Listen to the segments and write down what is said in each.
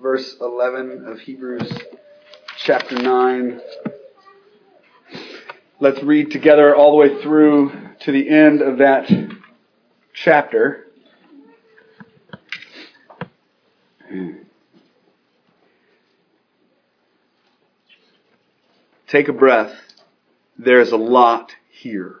verse 11 of Hebrews chapter 9. Let's read together all the way through to the end of that chapter. Take a breath. There's a lot here.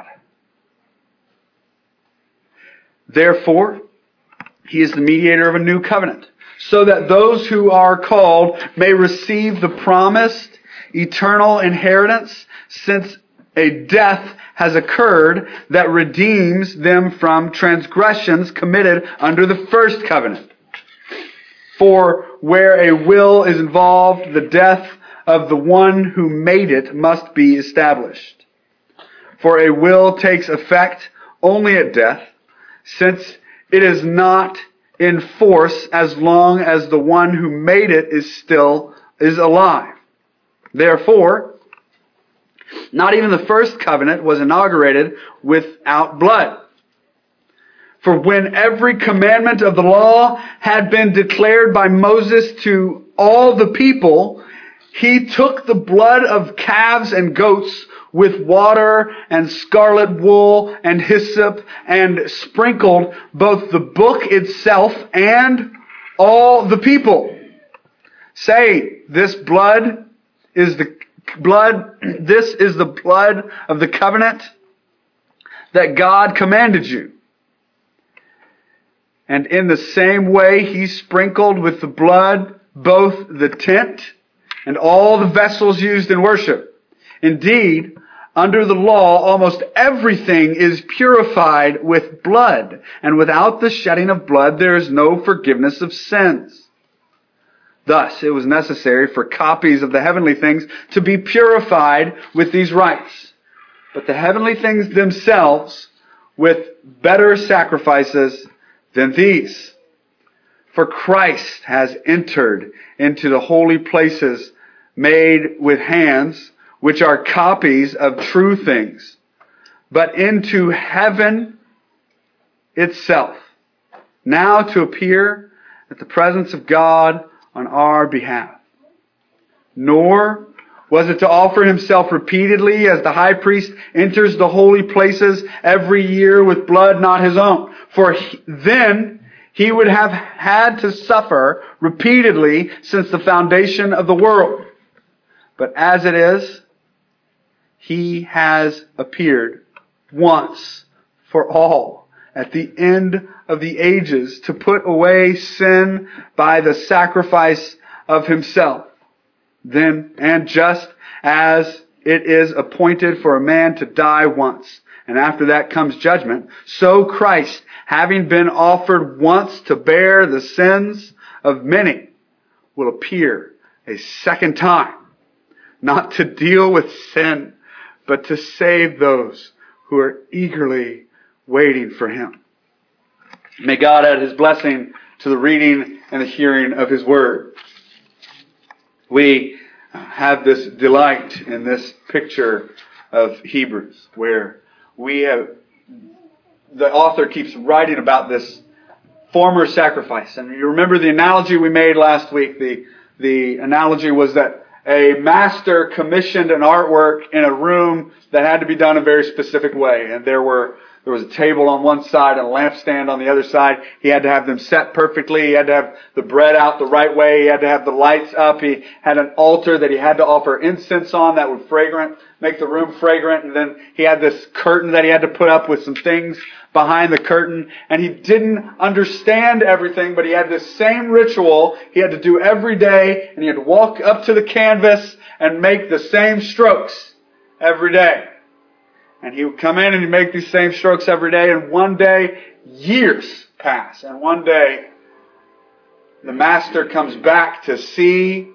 Therefore, he is the mediator of a new covenant, so that those who are called may receive the promised eternal inheritance, since a death has occurred that redeems them from transgressions committed under the first covenant. For where a will is involved, the death of the one who made it must be established. For a will takes effect only at death, since it is not in force as long as the one who made it is still is alive. Therefore, not even the first covenant was inaugurated without blood. For when every commandment of the law had been declared by Moses to all the people, he took the blood of calves and goats with water and scarlet wool and hyssop and sprinkled both the book itself and all the people. Say, this blood is the blood, this is the blood of the covenant that God commanded you. And in the same way, he sprinkled with the blood both the tent and all the vessels used in worship. Indeed, under the law, almost everything is purified with blood, and without the shedding of blood, there is no forgiveness of sins. Thus, it was necessary for copies of the heavenly things to be purified with these rites, but the heavenly things themselves with better sacrifices than these. For Christ has entered into the holy places made with hands, which are copies of true things, but into heaven itself, now to appear at the presence of God on our behalf. Nor was it to offer himself repeatedly as the high priest enters the holy places every year with blood not his own. For he, then he would have had to suffer repeatedly since the foundation of the world. But as it is, he has appeared once for all at the end of the ages to put away sin by the sacrifice of himself. Then, and just as it is appointed for a man to die once, and after that comes judgment, so Christ, having been offered once to bear the sins of many, will appear a second time, not to deal with sin, but to save those who are eagerly waiting for him. May God add his blessing to the reading and the hearing of his word. We have this delight in this picture of Hebrews where we have, the author keeps writing about this former sacrifice. And you remember the analogy we made last week. The, the analogy was that a master commissioned an artwork in a room that had to be done a very specific way. And there were there was a table on one side and a lampstand on the other side. He had to have them set perfectly. He had to have the bread out the right way. He had to have the lights up. He had an altar that he had to offer incense on that would fragrant, make the room fragrant. And then he had this curtain that he had to put up with some things behind the curtain. And he didn't understand everything, but he had this same ritual he had to do every day. And he had to walk up to the canvas and make the same strokes every day. And he would come in and he'd make these same strokes every day. And one day, years pass. And one day, the master comes back to see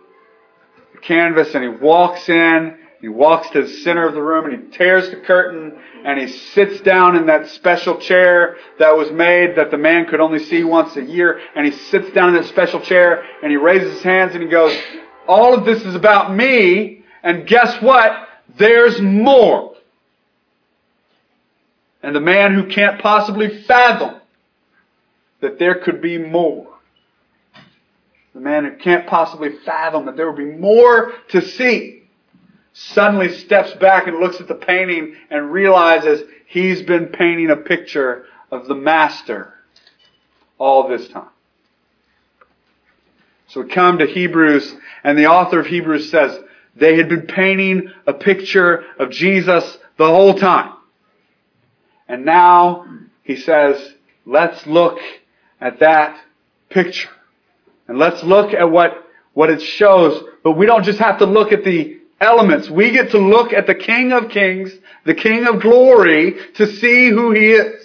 the canvas and he walks in. He walks to the center of the room and he tears the curtain and he sits down in that special chair that was made that the man could only see once a year. And he sits down in that special chair and he raises his hands and he goes, all of this is about me. And guess what? There's more. And the man who can't possibly fathom that there could be more. The man who can't possibly fathom that there would be more to see suddenly steps back and looks at the painting and realizes he's been painting a picture of the master all this time. So we come to Hebrews and the author of Hebrews says they had been painting a picture of Jesus the whole time. And now he says, let's look at that picture. And let's look at what, what it shows. But we don't just have to look at the elements. We get to look at the King of Kings, the King of Glory, to see who he is.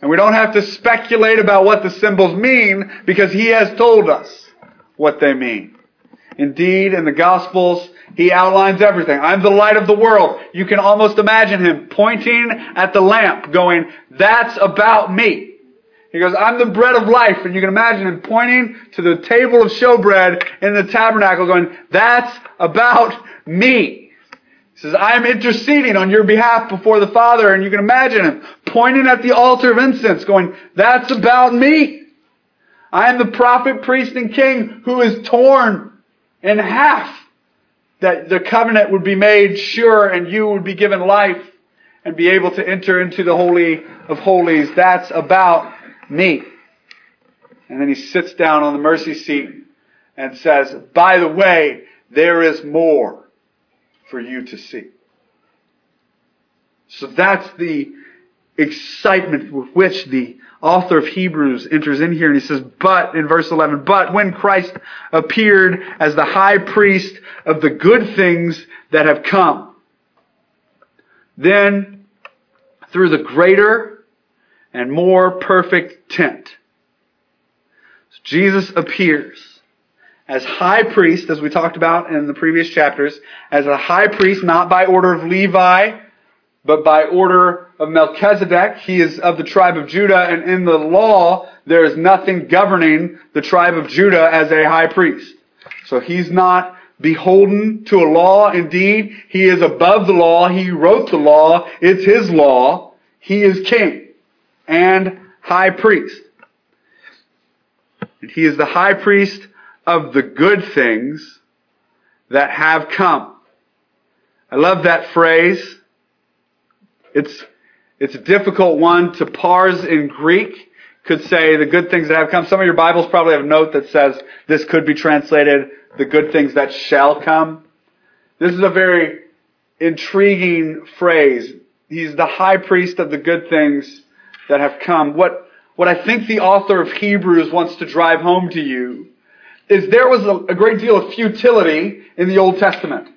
And we don't have to speculate about what the symbols mean because he has told us what they mean. Indeed, in the Gospels, he outlines everything. I'm the light of the world. You can almost imagine him pointing at the lamp going, that's about me. He goes, I'm the bread of life. And you can imagine him pointing to the table of showbread in the tabernacle going, that's about me. He says, I'm interceding on your behalf before the Father. And you can imagine him pointing at the altar of incense going, that's about me. I am the prophet, priest, and king who is torn in half that the covenant would be made sure and you would be given life and be able to enter into the Holy of Holies. That's about me. And then he sits down on the mercy seat and says, by the way, there is more for you to see. So that's the excitement with which the author of Hebrews enters in here and he says, but in verse 11, but when Christ appeared as the high priest of the good things that have come, then through the greater and more perfect tent, Jesus appears as high priest, as we talked about in the previous chapters, as a high priest, not by order of Levi, but by order of Melchizedek, he is of the tribe of Judah, and in the law, there is nothing governing the tribe of Judah as a high priest. So he's not beholden to a law. Indeed, he is above the law. He wrote the law. It's his law. He is king and high priest. And he is the high priest of the good things that have come. I love that phrase. It's, it's a difficult one to parse in Greek. Could say the good things that have come. Some of your Bibles probably have a note that says this could be translated the good things that shall come. This is a very intriguing phrase. He's the high priest of the good things that have come. What, what I think the author of Hebrews wants to drive home to you is there was a, a great deal of futility in the Old Testament.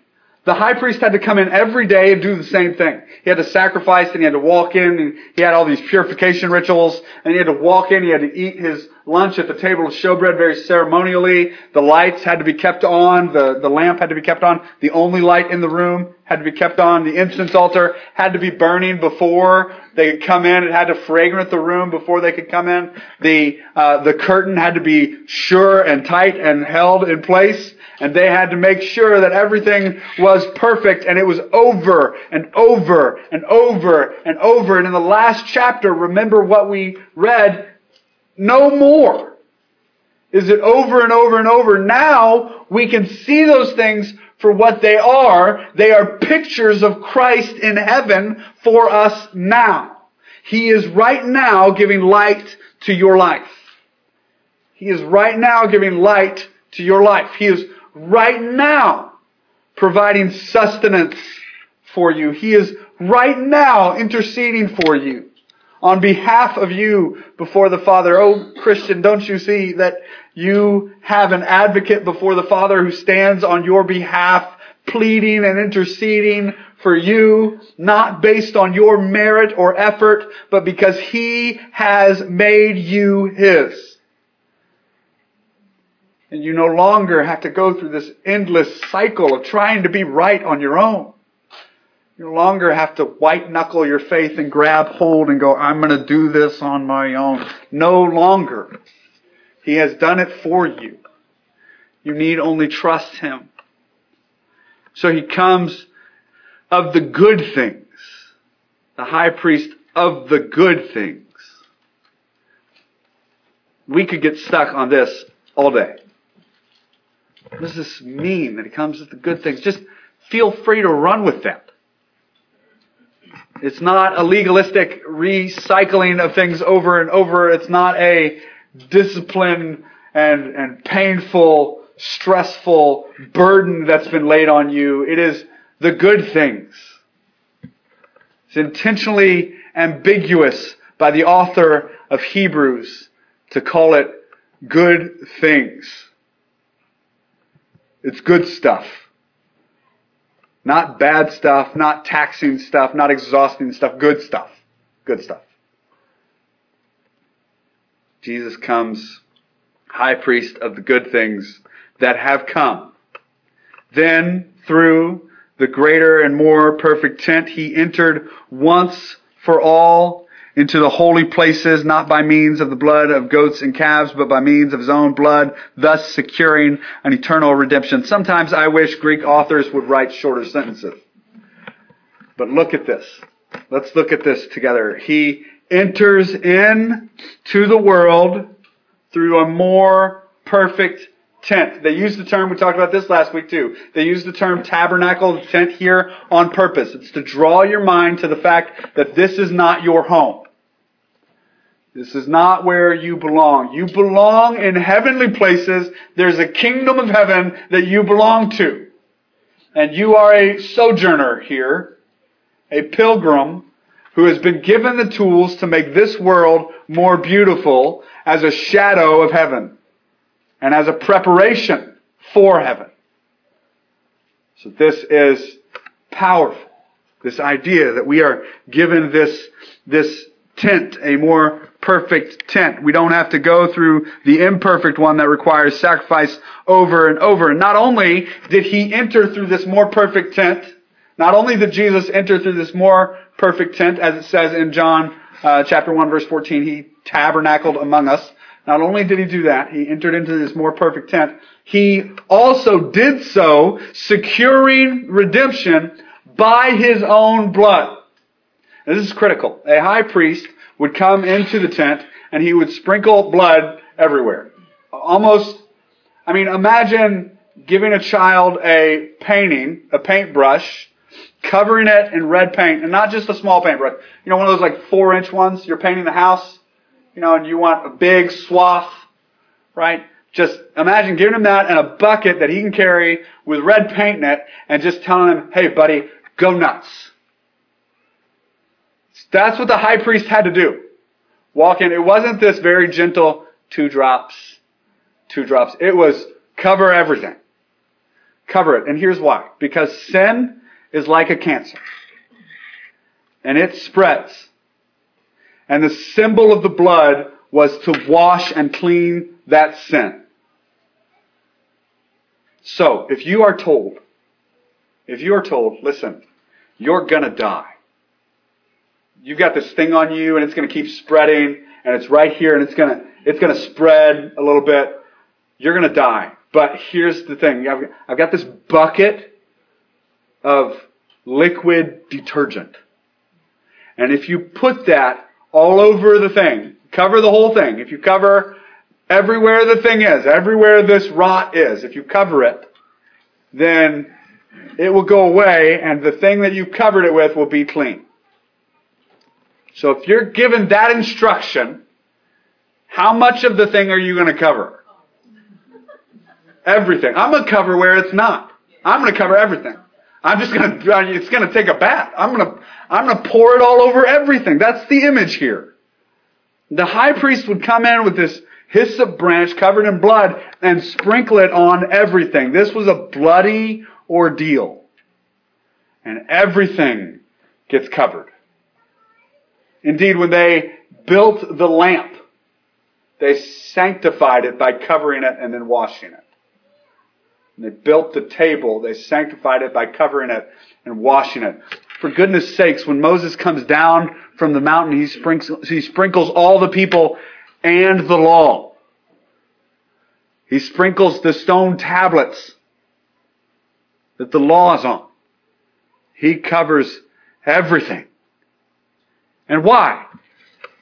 The high priest had to come in every day and do the same thing. He had to sacrifice and he had to walk in and he had all these purification rituals and he had to walk in, he had to eat his lunch at the table of showbread very ceremonially. The lights had to be kept on. The, the lamp had to be kept on. The only light in the room had to be kept on. The incense altar had to be burning before they could come in. It had to fragrant the room before they could come in. The, uh, the curtain had to be sure and tight and held in place. And they had to make sure that everything was perfect and it was over and over and over and over. And in the last chapter, remember what we read no more. Is it over and over and over? Now we can see those things for what they are. They are pictures of Christ in heaven for us now. He is right now giving light to your life. He is right now giving light to your life. He is right now providing sustenance for you. He is right now interceding for you on behalf of you before the Father. Oh, Christian, don't you see that you have an advocate before the Father who stands on your behalf, pleading and interceding for you, not based on your merit or effort, but because He has made you His. And you no longer have to go through this endless cycle of trying to be right on your own. You no longer have to white knuckle your faith and grab hold and go, I'm going to do this on my own. No longer. He has done it for you. You need only trust Him. So He comes of the good things. The high priest of the good things. We could get stuck on this all day. What does this mean that he comes with the good things? Just feel free to run with that. It's not a legalistic recycling of things over and over. It's not a discipline and, and painful, stressful burden that's been laid on you. It is the good things. It's intentionally ambiguous by the author of Hebrews to call it good things. It's good stuff. Not bad stuff, not taxing stuff, not exhausting stuff, good stuff. Good stuff. Jesus comes high priest of the good things that have come. Then, through the greater and more perfect tent, he entered once for all into the holy places, not by means of the blood of goats and calves, but by means of his own blood, thus securing an eternal redemption. Sometimes I wish Greek authors would write shorter sentences. But look at this. Let's look at this together. He enters in to the world through a more perfect tent. They use the term, we talked about this last week too. They use the term tabernacle, tent here on purpose. It's to draw your mind to the fact that this is not your home. This is not where you belong. You belong in heavenly places. There's a kingdom of heaven that you belong to. And you are a sojourner here, a pilgrim who has been given the tools to make this world more beautiful as a shadow of heaven and as a preparation for heaven. So this is powerful. This idea that we are given this, this tent, a more perfect tent. We don't have to go through the imperfect one that requires sacrifice over and over. And not only did he enter through this more perfect tent, not only did Jesus enter through this more perfect tent, as it says in John uh, chapter 1 verse 14, he tabernacled among us. Not only did he do that, he entered into this more perfect tent, he also did so securing redemption by his own blood. This is critical. A high priest would come into the tent and he would sprinkle blood everywhere. Almost, I mean, imagine giving a child a painting, a paintbrush, covering it in red paint, and not just a small paintbrush. You know, one of those like four inch ones, you're painting the house, you know, and you want a big swath, right? Just imagine giving him that and a bucket that he can carry with red paint in it and just telling him, hey buddy, go nuts. That's what the high priest had to do. Walk in. It wasn't this very gentle two drops, two drops. It was cover everything. Cover it. And here's why. Because sin is like a cancer. And it spreads. And the symbol of the blood was to wash and clean that sin. So, if you are told, if you are told, listen, you're gonna die you've got this thing on you and it's going to keep spreading and it's right here and it's going to, it's going to spread a little bit. You're going to die. But here's the thing. I've, I've got this bucket of liquid detergent. And if you put that all over the thing, cover the whole thing, if you cover everywhere the thing is, everywhere this rot is, if you cover it, then it will go away and the thing that you covered it with will be clean. So if you're given that instruction, how much of the thing are you going to cover? Everything. I'm going to cover where it's not. I'm going to cover everything. I'm just going to, it's going to take a bath. I'm going to, I'm going to pour it all over everything. That's the image here. The high priest would come in with this hyssop branch covered in blood and sprinkle it on everything. This was a bloody ordeal. And everything gets covered. Indeed, when they built the lamp, they sanctified it by covering it and then washing it. When they built the table, they sanctified it by covering it and washing it. For goodness sakes, when Moses comes down from the mountain, he sprinkles, he sprinkles all the people and the law. He sprinkles the stone tablets that the law is on. He covers everything. And why?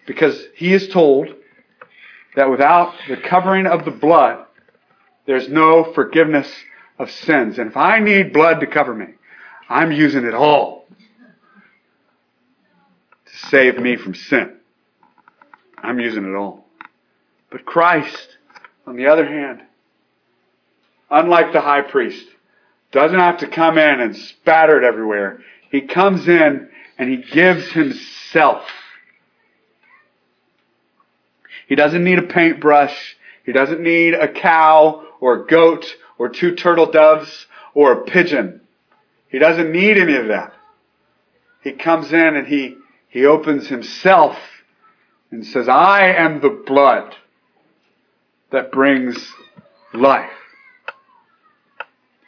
Because he is told that without the covering of the blood, there's no forgiveness of sins. And if I need blood to cover me, I'm using it all to save me from sin. I'm using it all. But Christ, on the other hand, unlike the high priest, doesn't have to come in and spatter it everywhere. He comes in and he gives himself. He doesn't need a paintbrush. He doesn't need a cow or a goat or two turtle doves or a pigeon. He doesn't need any of that. He comes in and he, he opens himself and says, I am the blood that brings life.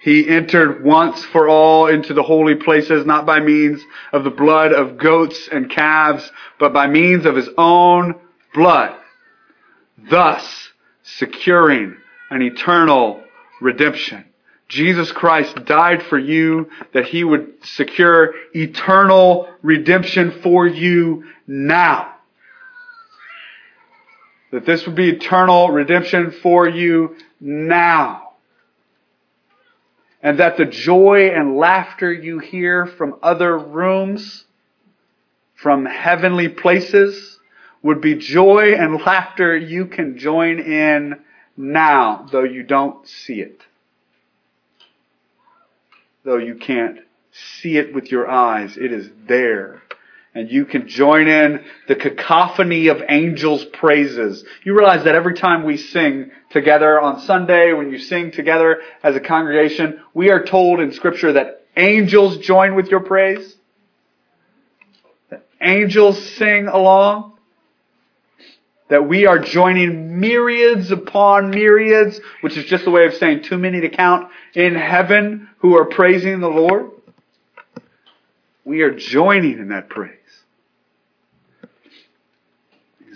He entered once for all into the holy places, not by means of the blood of goats and calves, but by means of his own blood, thus securing an eternal redemption. Jesus Christ died for you that he would secure eternal redemption for you now. That this would be eternal redemption for you now and that the joy and laughter you hear from other rooms, from heavenly places, would be joy and laughter you can join in now, though you don't see it. Though you can't see it with your eyes, it is there and you can join in the cacophony of angels' praises. You realize that every time we sing together on Sunday, when you sing together as a congregation, we are told in Scripture that angels join with your praise. That angels sing along. That we are joining myriads upon myriads, which is just a way of saying too many to count, in heaven who are praising the Lord. We are joining in that praise.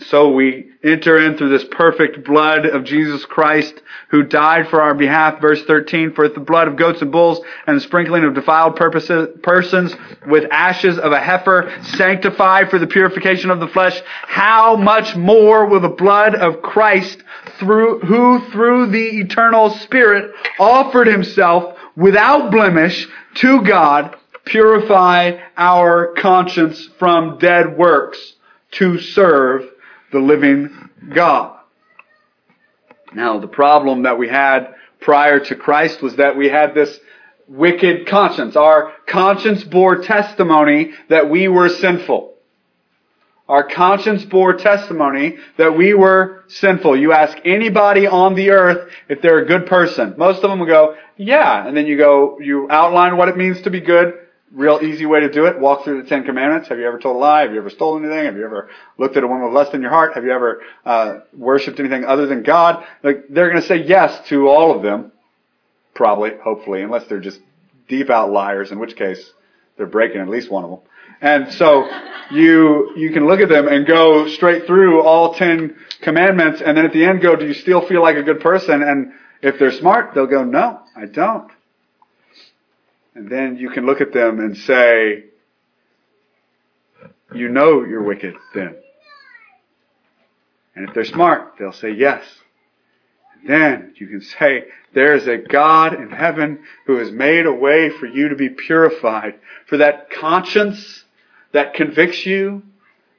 So we enter in through this perfect blood of Jesus Christ who died for our behalf. Verse 13, for the blood of goats and bulls and the sprinkling of defiled persons with ashes of a heifer sanctified for the purification of the flesh. How much more will the blood of Christ through, who through the eternal spirit offered himself without blemish to God purify our conscience from dead works to serve the living God. Now, the problem that we had prior to Christ was that we had this wicked conscience. Our conscience bore testimony that we were sinful. Our conscience bore testimony that we were sinful. You ask anybody on the earth if they're a good person. Most of them will go, yeah. And then you go, you outline what it means to be good real easy way to do it. Walk through the Ten Commandments. Have you ever told a lie? Have you ever stolen anything? Have you ever looked at a woman with lust in your heart? Have you ever uh, worshipped anything other than God? Like they're going to say yes to all of them, probably, hopefully, unless they're just deep out liars, in which case they're breaking at least one of them. And so you you can look at them and go straight through all ten commandments, and then at the end go, do you still feel like a good person? And if they're smart, they'll go, no, I don't. And then you can look at them and say, you know you're wicked then. And if they're smart, they'll say yes. And then you can say, there is a God in heaven who has made a way for you to be purified. For that conscience that convicts you,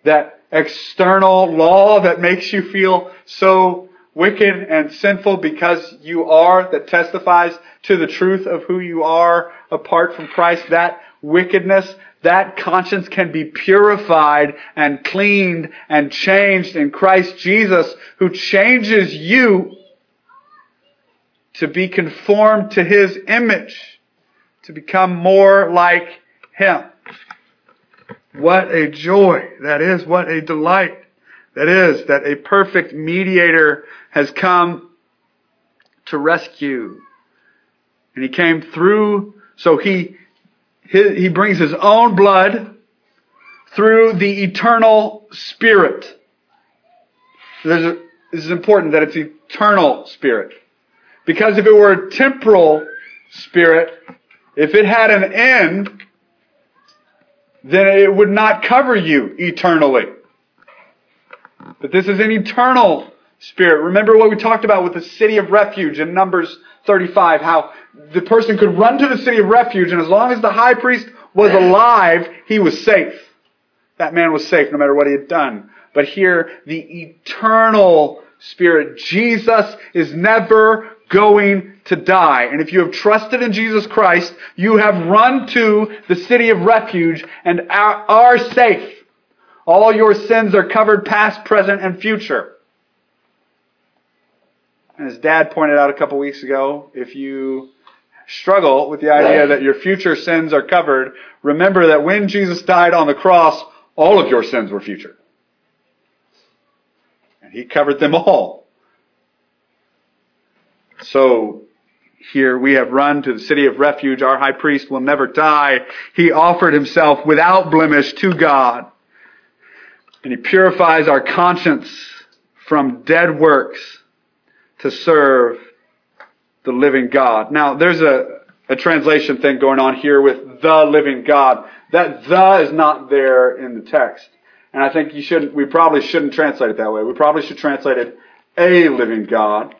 that external law that makes you feel so wicked and sinful because you are, that testifies to the truth of who you are apart from Christ, that wickedness, that conscience can be purified and cleaned and changed in Christ Jesus, who changes you to be conformed to His image, to become more like Him. What a joy that is. What a delight that is that a perfect mediator has come to rescue. And he came through, so he, he, brings his own blood through the eternal spirit. A, this is important that it's eternal spirit. Because if it were a temporal spirit, if it had an end, then it would not cover you eternally. But this is an eternal spirit. Remember what we talked about with the city of refuge in Numbers 35, how the person could run to the city of refuge, and as long as the high priest was alive, he was safe. That man was safe no matter what he had done. But here, the eternal spirit, Jesus is never going to die. And if you have trusted in Jesus Christ, you have run to the city of refuge and are safe. All your sins are covered past, present, and future. And as Dad pointed out a couple weeks ago, if you struggle with the idea that your future sins are covered, remember that when Jesus died on the cross, all of your sins were future. And He covered them all. So here we have run to the city of refuge. Our high priest will never die. He offered himself without blemish to God. And he purifies our conscience from dead works to serve the living God. Now, there's a, a translation thing going on here with the living God. That the is not there in the text. And I think you shouldn't, we probably shouldn't translate it that way. We probably should translate it a living God.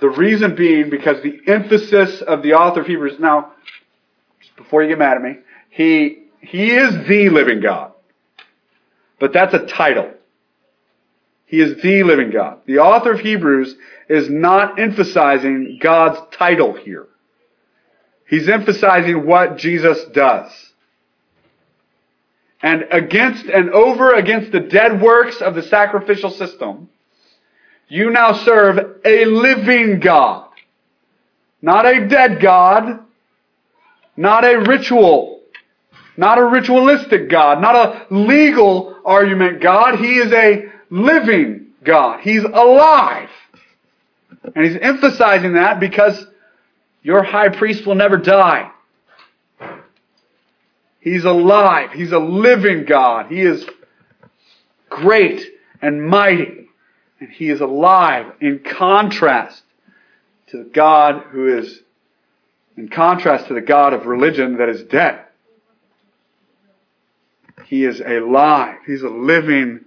The reason being because the emphasis of the author of Hebrews, now, before you get mad at me, he, he is the living God. But that's a title. He is the living God. The author of Hebrews is not emphasizing God's title here. He's emphasizing what Jesus does. And against and over against the dead works of the sacrificial system, you now serve a living God. Not a dead God. Not a ritual. Not a ritualistic God. Not a legal argument God. He is a living God. He's alive. And he's emphasizing that because your high priest will never die. He's alive. He's a living God. He is great and mighty. And he is alive in contrast to the God who is, in contrast to the God of religion that is dead. He is alive. He's a living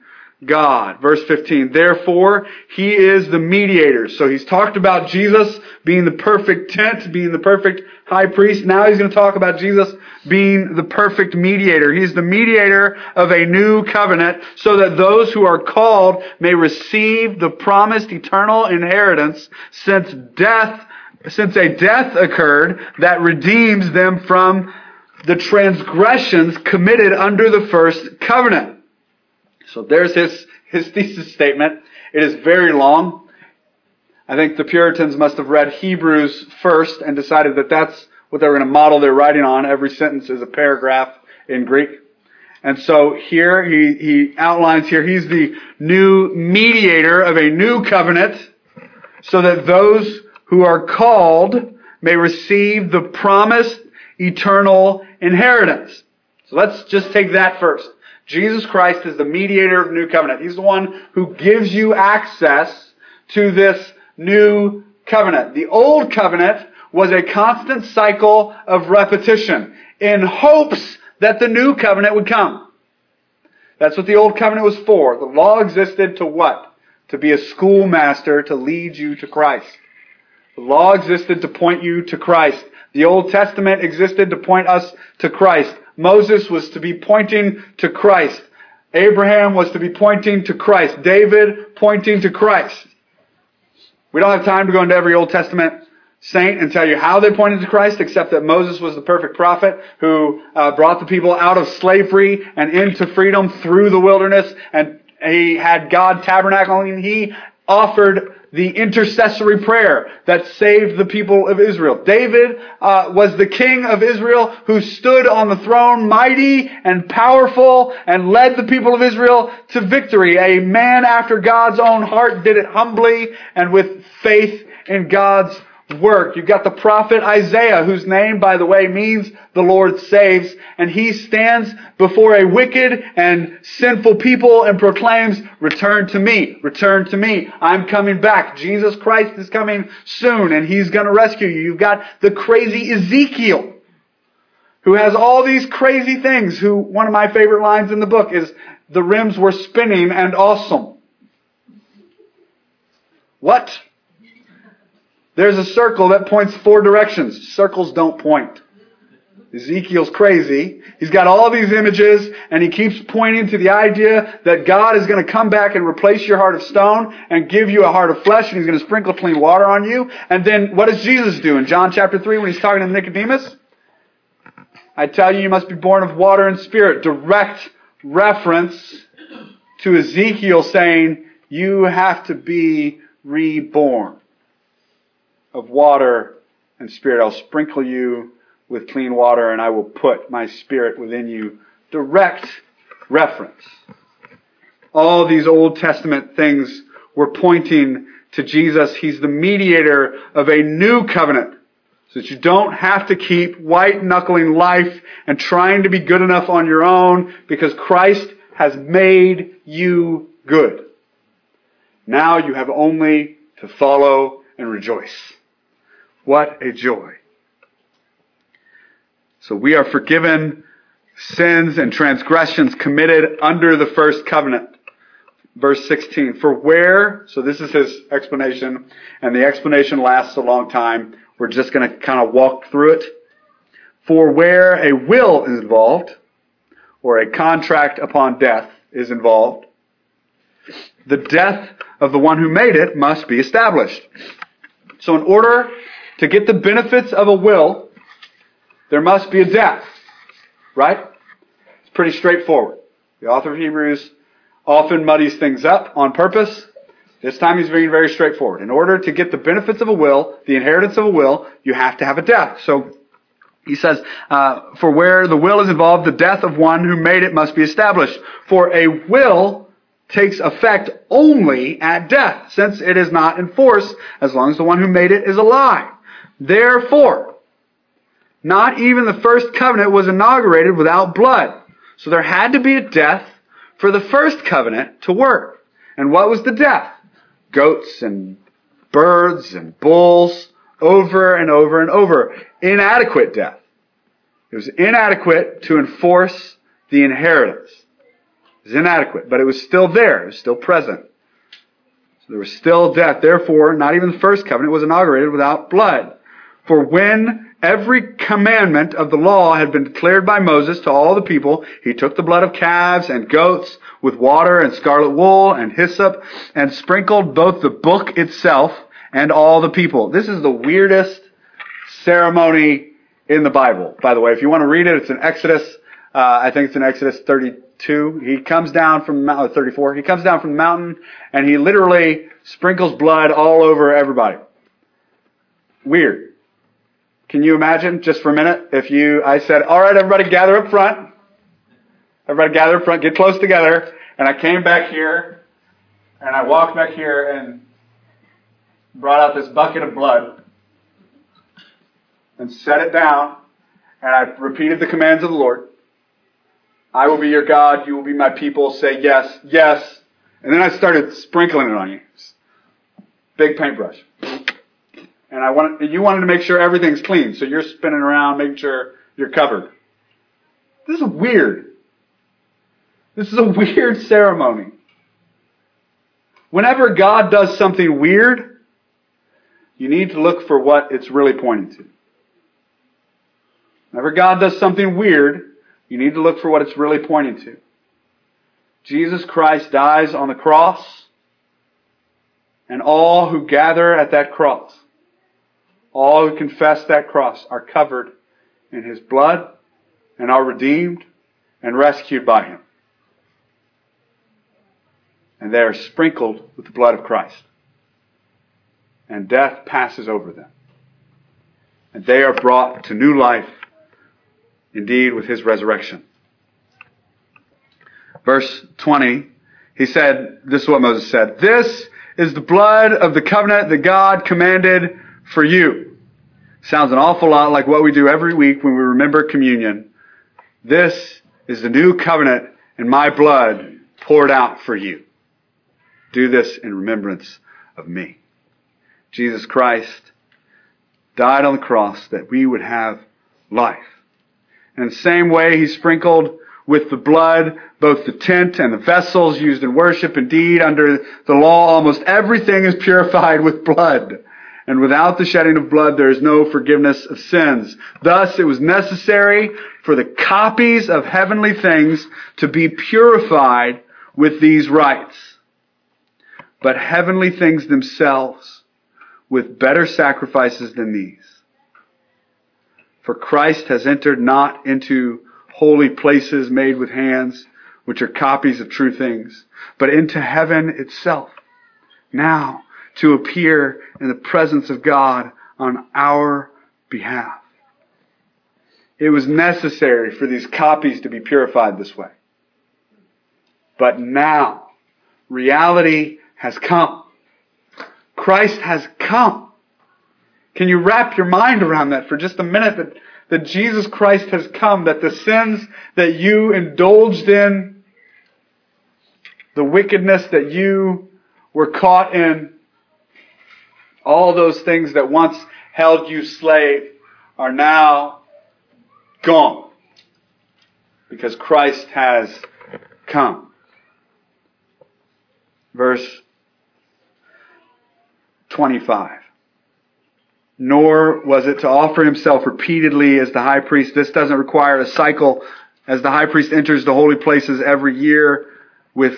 God. Verse 15, therefore, He is the mediator. So He's talked about Jesus being the perfect tent, being the perfect high priest. Now He's going to talk about Jesus being the perfect mediator. He's the mediator of a new covenant so that those who are called may receive the promised eternal inheritance since death, since a death occurred that redeems them from the transgressions committed under the first covenant. So there's his, his thesis statement. It is very long. I think the Puritans must have read Hebrews first and decided that that's what they were going to model their writing on. Every sentence is a paragraph in Greek. And so here he, he outlines here, he's the new mediator of a new covenant so that those who are called may receive the promised eternal inheritance. So let's just take that first. Jesus Christ is the mediator of new covenant. He's the one who gives you access to this new covenant. The old covenant was a constant cycle of repetition in hopes that the new covenant would come. That's what the old covenant was for. The law existed to what? To be a schoolmaster to lead you to Christ. The law existed to point you to Christ. The Old Testament existed to point us to Christ. Moses was to be pointing to Christ. Abraham was to be pointing to Christ. David pointing to Christ. We don't have time to go into every Old Testament saint and tell you how they pointed to Christ, except that Moses was the perfect prophet who uh, brought the people out of slavery and into freedom through the wilderness, and he had God tabernacling. He offered the intercessory prayer that saved the people of Israel. David uh, was the king of Israel who stood on the throne mighty and powerful and led the people of Israel to victory. A man after God's own heart did it humbly and with faith in God's work. You've got the prophet Isaiah, whose name, by the way, means the Lord saves, and he stands before a wicked and sinful people and proclaims, return to me, return to me. I'm coming back. Jesus Christ is coming soon, and he's gonna rescue you. You've got the crazy Ezekiel, who has all these crazy things, who, one of my favorite lines in the book is, the rims were spinning and awesome. What? There's a circle that points four directions. Circles don't point. Ezekiel's crazy. He's got all these images and he keeps pointing to the idea that God is going to come back and replace your heart of stone and give you a heart of flesh and he's going to sprinkle clean water on you. And then what does Jesus do in John chapter 3 when he's talking to Nicodemus? I tell you, you must be born of water and spirit. Direct reference to Ezekiel saying, you have to be reborn of water and spirit. I'll sprinkle you with clean water and I will put my spirit within you. Direct reference. All these Old Testament things were pointing to Jesus. He's the mediator of a new covenant. So that you don't have to keep white knuckling life and trying to be good enough on your own because Christ has made you good. Now you have only to follow and rejoice. What a joy. So we are forgiven sins and transgressions committed under the first covenant. Verse 16. For where, so this is his explanation, and the explanation lasts a long time. We're just going to kind of walk through it. For where a will is involved, or a contract upon death is involved, the death of the one who made it must be established. So in order to get the benefits of a will, there must be a death. Right? It's pretty straightforward. The author of Hebrews often muddies things up on purpose. This time he's being very straightforward. In order to get the benefits of a will, the inheritance of a will, you have to have a death. So he says, uh, for where the will is involved, the death of one who made it must be established. For a will takes effect only at death, since it is not in force as long as the one who made it is alive. Therefore, not even the first covenant was inaugurated without blood. So there had to be a death for the first covenant to work. And what was the death? Goats and birds and bulls over and over and over. Inadequate death. It was inadequate to enforce the inheritance. It was inadequate, but it was still there. It was still present. So there was still death. Therefore, not even the first covenant was inaugurated without blood. For when every commandment of the law had been declared by Moses to all the people, he took the blood of calves and goats with water and scarlet wool and hyssop and sprinkled both the book itself and all the people. This is the weirdest ceremony in the Bible. By the way, if you want to read it, it's in Exodus. Uh, I think it's in Exodus 32. He comes down from Mount 34. He comes down from the mountain and he literally sprinkles blood all over everybody. Weird. Can you imagine, just for a minute, if you, I said, all right, everybody gather up front. Everybody gather up front, get close together. And I came back here, and I walked back here and brought out this bucket of blood and set it down, and I repeated the commands of the Lord. I will be your God, you will be my people, say yes, yes. And then I started sprinkling it on you. Big paintbrush and I wanted, you wanted to make sure everything's clean, so you're spinning around making sure you're covered. This is weird. This is a weird ceremony. Whenever God does something weird, you need to look for what it's really pointing to. Whenever God does something weird, you need to look for what it's really pointing to. Jesus Christ dies on the cross, and all who gather at that cross, all who confess that cross, are covered in His blood and are redeemed and rescued by Him. And they are sprinkled with the blood of Christ. And death passes over them. And they are brought to new life, indeed, with His resurrection verse 20, he said, this is what Moses said, this is the blood of the covenant that God commanded for you. Sounds an awful lot like what we do every week when we remember communion. This is the new covenant in my blood poured out for you. Do this in remembrance of me. Jesus Christ died on the cross that we would have life. And in the same way, he sprinkled with the blood, both the tent and the vessels used in worship. Indeed, under the law, almost everything is purified with blood. And without the shedding of blood, there is no forgiveness of sins. Thus, it was necessary for the copies of heavenly things to be purified with these rites. But heavenly things themselves with better sacrifices than these. For Christ has entered not into holy places made with hands, which are copies of true things, but into heaven itself, now to appear in the presence of God on our behalf. It was necessary for these copies to be purified this way. But now, reality has come. Christ has come. Can you wrap your mind around that for just a minute that that Jesus Christ has come, that the sins that you indulged in, the wickedness that you were caught in, all those things that once held you slave are now gone because Christ has come. Verse 25 nor was it to offer himself repeatedly as the high priest. This doesn't require a cycle as the high priest enters the holy places every year with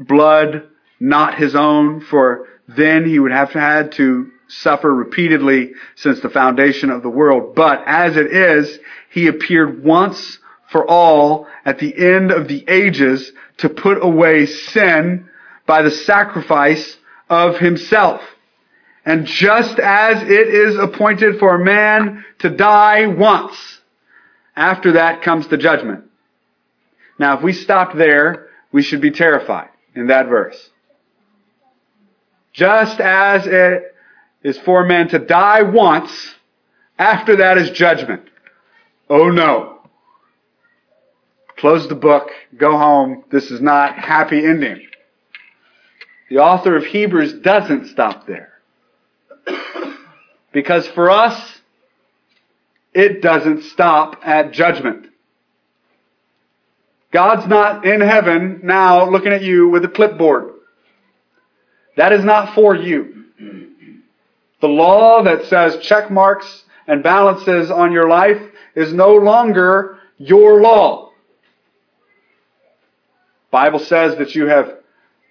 blood not his own, for then he would have had to suffer repeatedly since the foundation of the world. But as it is, he appeared once for all at the end of the ages to put away sin by the sacrifice of himself. And just as it is appointed for a man to die once, after that comes the judgment. Now, if we stopped there, we should be terrified in that verse. Just as it is for man to die once, after that is judgment. Oh no. Close the book, go home. This is not happy ending. The author of Hebrews doesn't stop there. Because for us, it doesn't stop at judgment. God's not in heaven now looking at you with a clipboard. That is not for you. The law that says check marks and balances on your life is no longer your law. Bible says that you have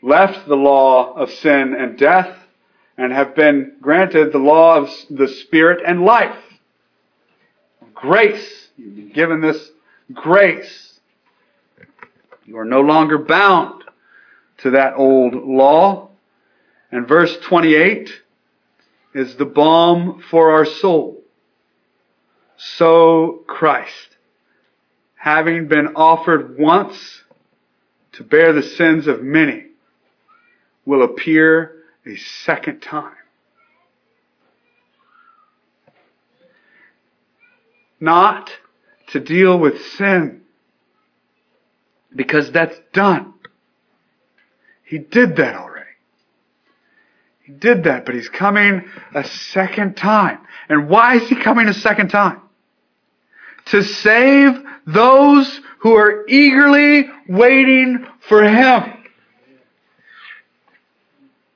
left the law of sin and death and have been granted the law of the Spirit and life. Grace. You've been given this grace. You are no longer bound to that old law. And verse 28 is the balm for our soul. So Christ, having been offered once to bear the sins of many, will appear a second time. Not to deal with sin, because that's done. He did that already. He did that, but he's coming a second time. And why is he coming a second time? To save those who are eagerly waiting for him.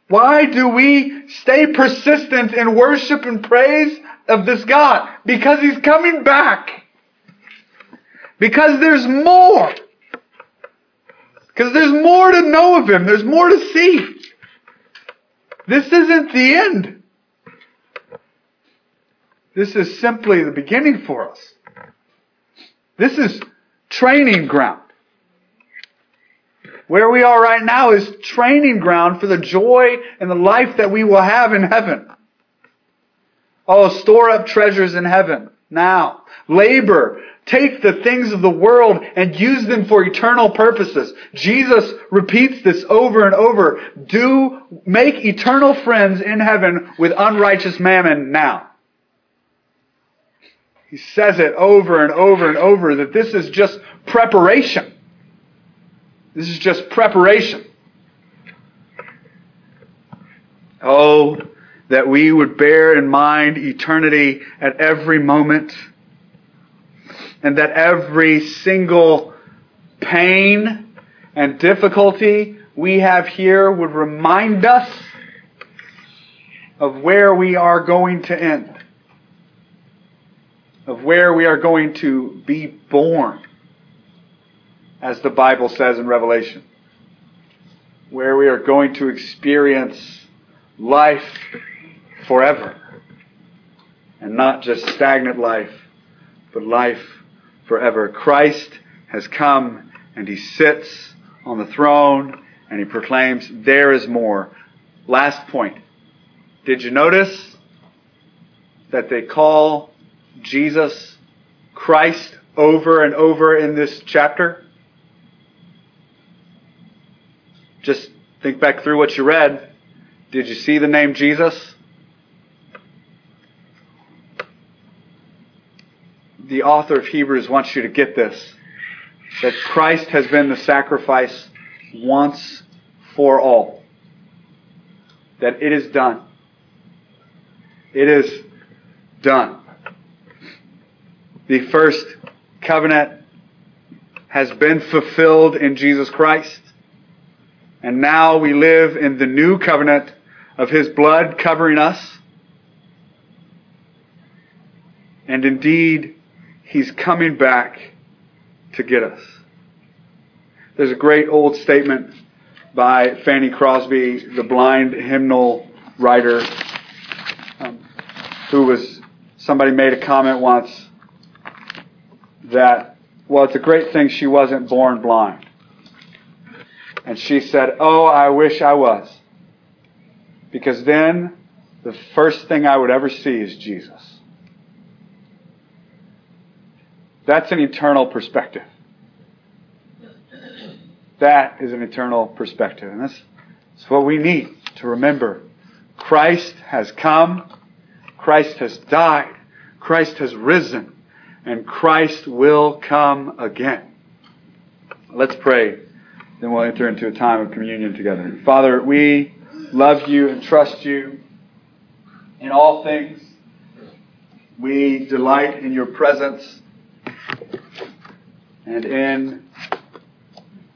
Why do we stay persistent in worship and praise of this God? Because He's coming back. Because there's more. Because there's more to know of Him. There's more to see. This isn't the end. This is simply the beginning for us. This is training ground. Where we are right now is training ground for the joy and the life that we will have in heaven. Oh, store up treasures in heaven now. Labor. Take the things of the world and use them for eternal purposes. Jesus repeats this over and over. Do make eternal friends in heaven with unrighteous mammon now. He says it over and over and over that this is just preparation. This is just preparation. Oh, that we would bear in mind eternity at every moment, and that every single pain and difficulty we have here would remind us of where we are going to end, of where we are going to be born, as the Bible says in Revelation, where we are going to experience life forever. And not just stagnant life, but life forever. Christ has come and he sits on the throne and he proclaims, There is more. Last point. Did you notice that they call Jesus Christ over and over in this chapter? Just think back through what you read. Did you see the name Jesus? The author of Hebrews wants you to get this that Christ has been the sacrifice once for all. That it is done. It is done. The first covenant has been fulfilled in Jesus Christ. And now we live in the new covenant of His blood covering us. And indeed, He's coming back to get us. There's a great old statement by Fanny Crosby, the blind hymnal writer, um, who was, somebody made a comment once that, well, it's a great thing she wasn't born blind. And she said, Oh, I wish I was. Because then the first thing I would ever see is Jesus. That's an eternal perspective. That is an eternal perspective. And that's, that's what we need to remember. Christ has come. Christ has died. Christ has risen. And Christ will come again. Let's pray. Then we'll enter into a time of communion together. Father, we love you and trust you in all things. We delight in your presence and in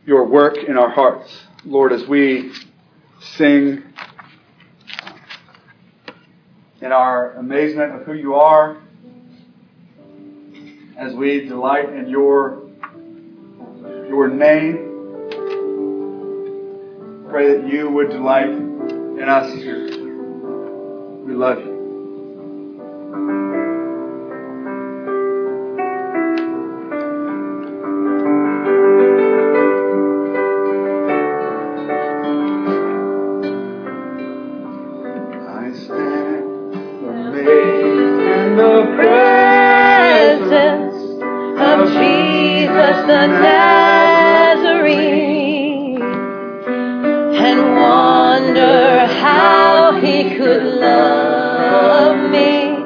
your work in our hearts. Lord, as we sing in our amazement of who you are, as we delight in your, your name, pray that you would delight in us. We love you. Nazarene and wonder how he could love me.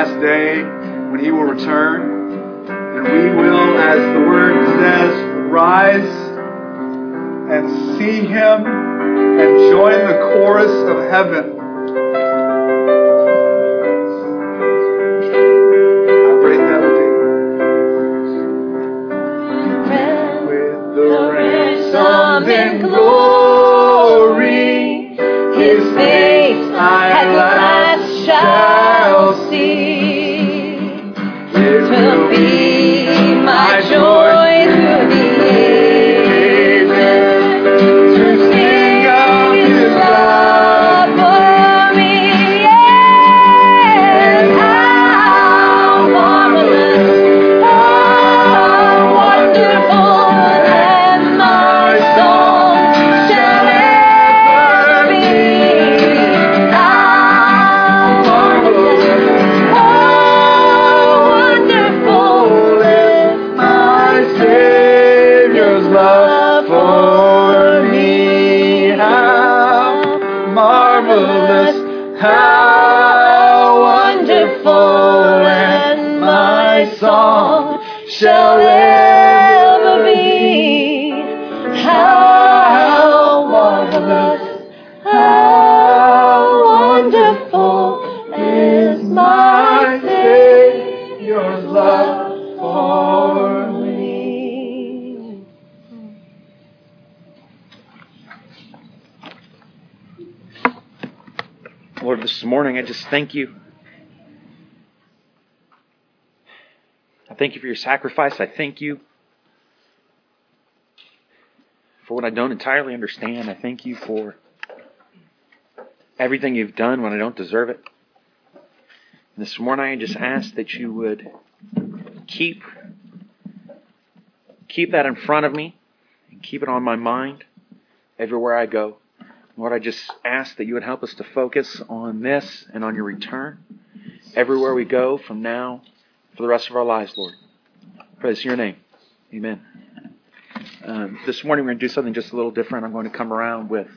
last day when he will return. And we will, as the word says, rise and see him and join the chorus of heaven thank you. I thank you for your sacrifice. I thank you for what I don't entirely understand. I thank you for everything you've done when I don't deserve it. And this morning I just ask that you would keep keep that in front of me and keep it on my mind everywhere I go. Lord, I just ask that you would help us to focus on this and on your return everywhere we go from now for the rest of our lives, Lord. Praise your name. Amen. Um, this morning we're going to do something just a little different. I'm going to come around with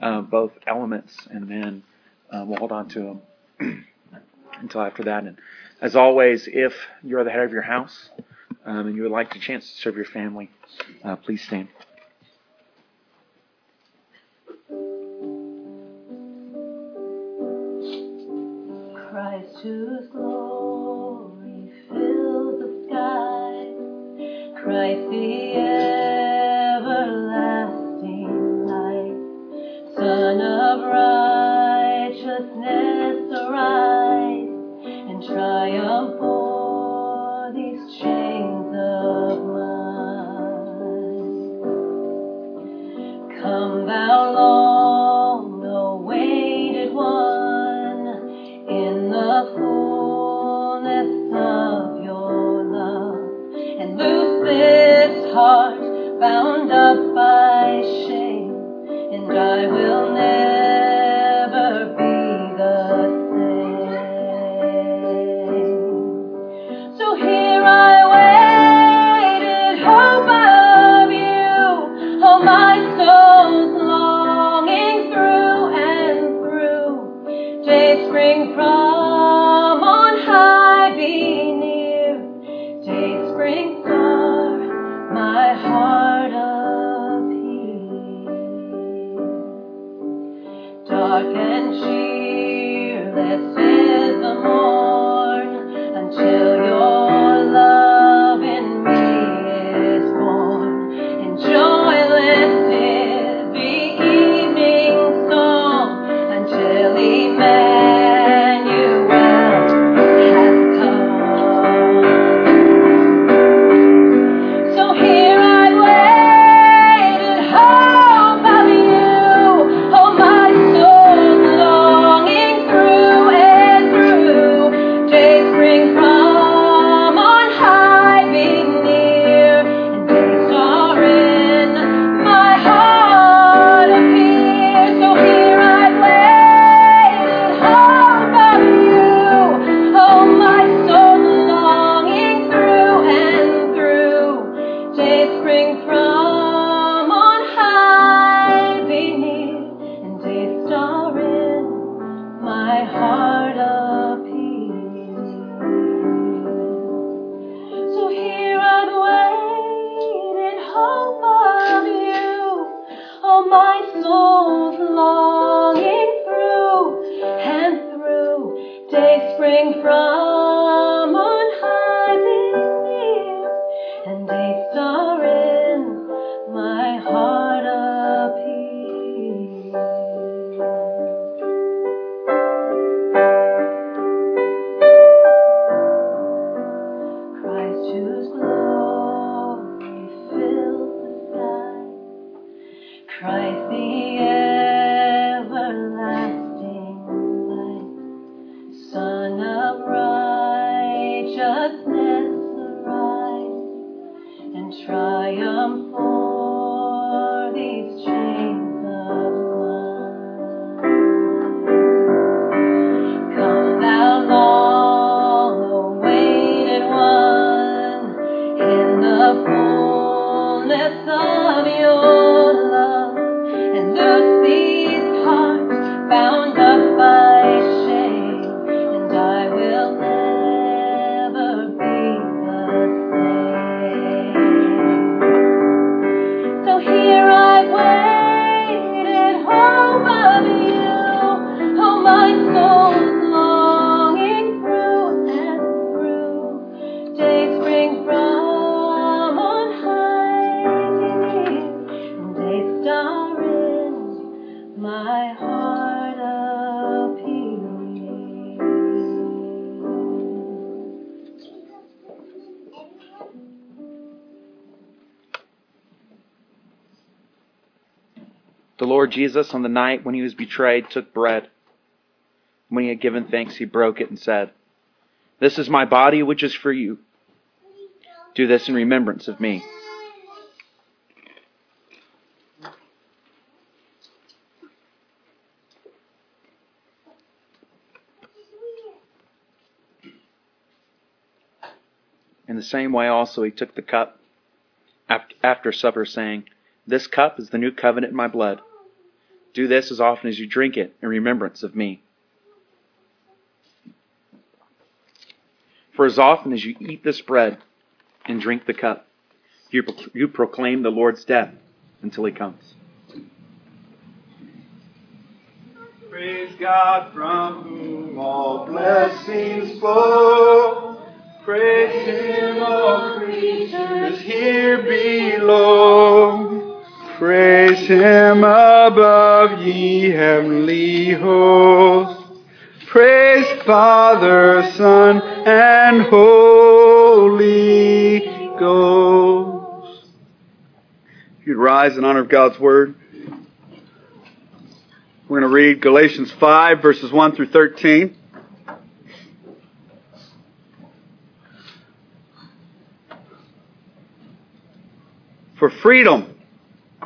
uh, both elements and then uh, we'll hold on to them until after that. And as always, if you're the head of your house um, and you would like the chance to serve your family, uh, please stand. Whose glory fills the sky. Christ the everlasting light, Sun of righteousness, arise and triumph o'er these chains of mine. Come, thou Lord. Up by shame, and I will Lord Jesus, on the night when he was betrayed, took bread. When he had given thanks, he broke it and said, This is my body, which is for you. Do this in remembrance of me. In the same way, also, he took the cup after, after supper, saying, This cup is the new covenant in my blood. Do this as often as you drink it in remembrance of me. For as often as you eat this bread and drink the cup, you, you proclaim the Lord's death until he comes. Praise God from whom all blessings flow. Praise Him, all creatures here below. Praise Him above, ye heavenly hosts. Praise Father, Son, and Holy Ghost. If you'd rise in honor of God's Word. We're going to read Galatians 5, verses 1 through 13. For freedom,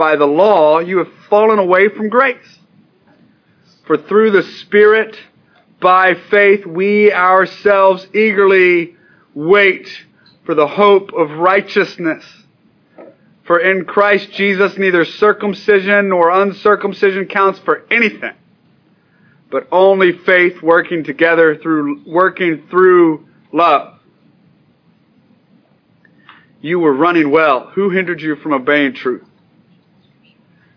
by the law, you have fallen away from grace. For through the Spirit, by faith, we ourselves eagerly wait for the hope of righteousness. For in Christ Jesus, neither circumcision nor uncircumcision counts for anything, but only faith working together through, working through love. You were running well. Who hindered you from obeying truth?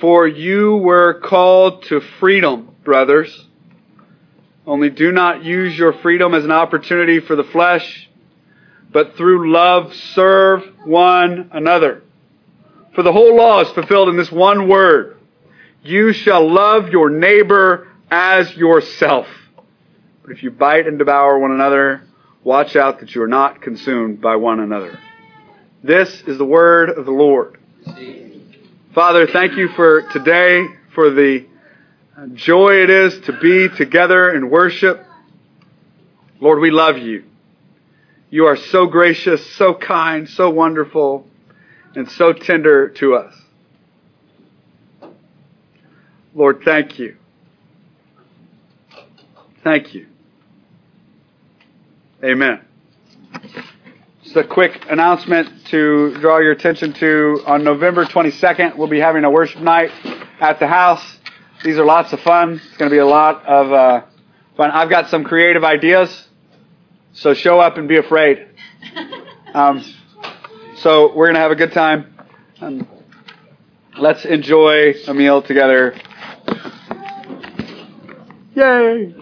For you were called to freedom, brothers. Only do not use your freedom as an opportunity for the flesh, but through love serve one another. For the whole law is fulfilled in this one word. You shall love your neighbor as yourself. But if you bite and devour one another, watch out that you are not consumed by one another. This is the word of the Lord. Father, thank you for today, for the joy it is to be together in worship. Lord, we love you. You are so gracious, so kind, so wonderful, and so tender to us. Lord, thank you. Thank you. Amen. Just a quick announcement to draw your attention to on November 22nd, we'll be having a worship night at the house. These are lots of fun. It's going to be a lot of uh, fun. I've got some creative ideas, so show up and be afraid. Um, so we're going to have a good time. Um, let's enjoy a meal together. Yay!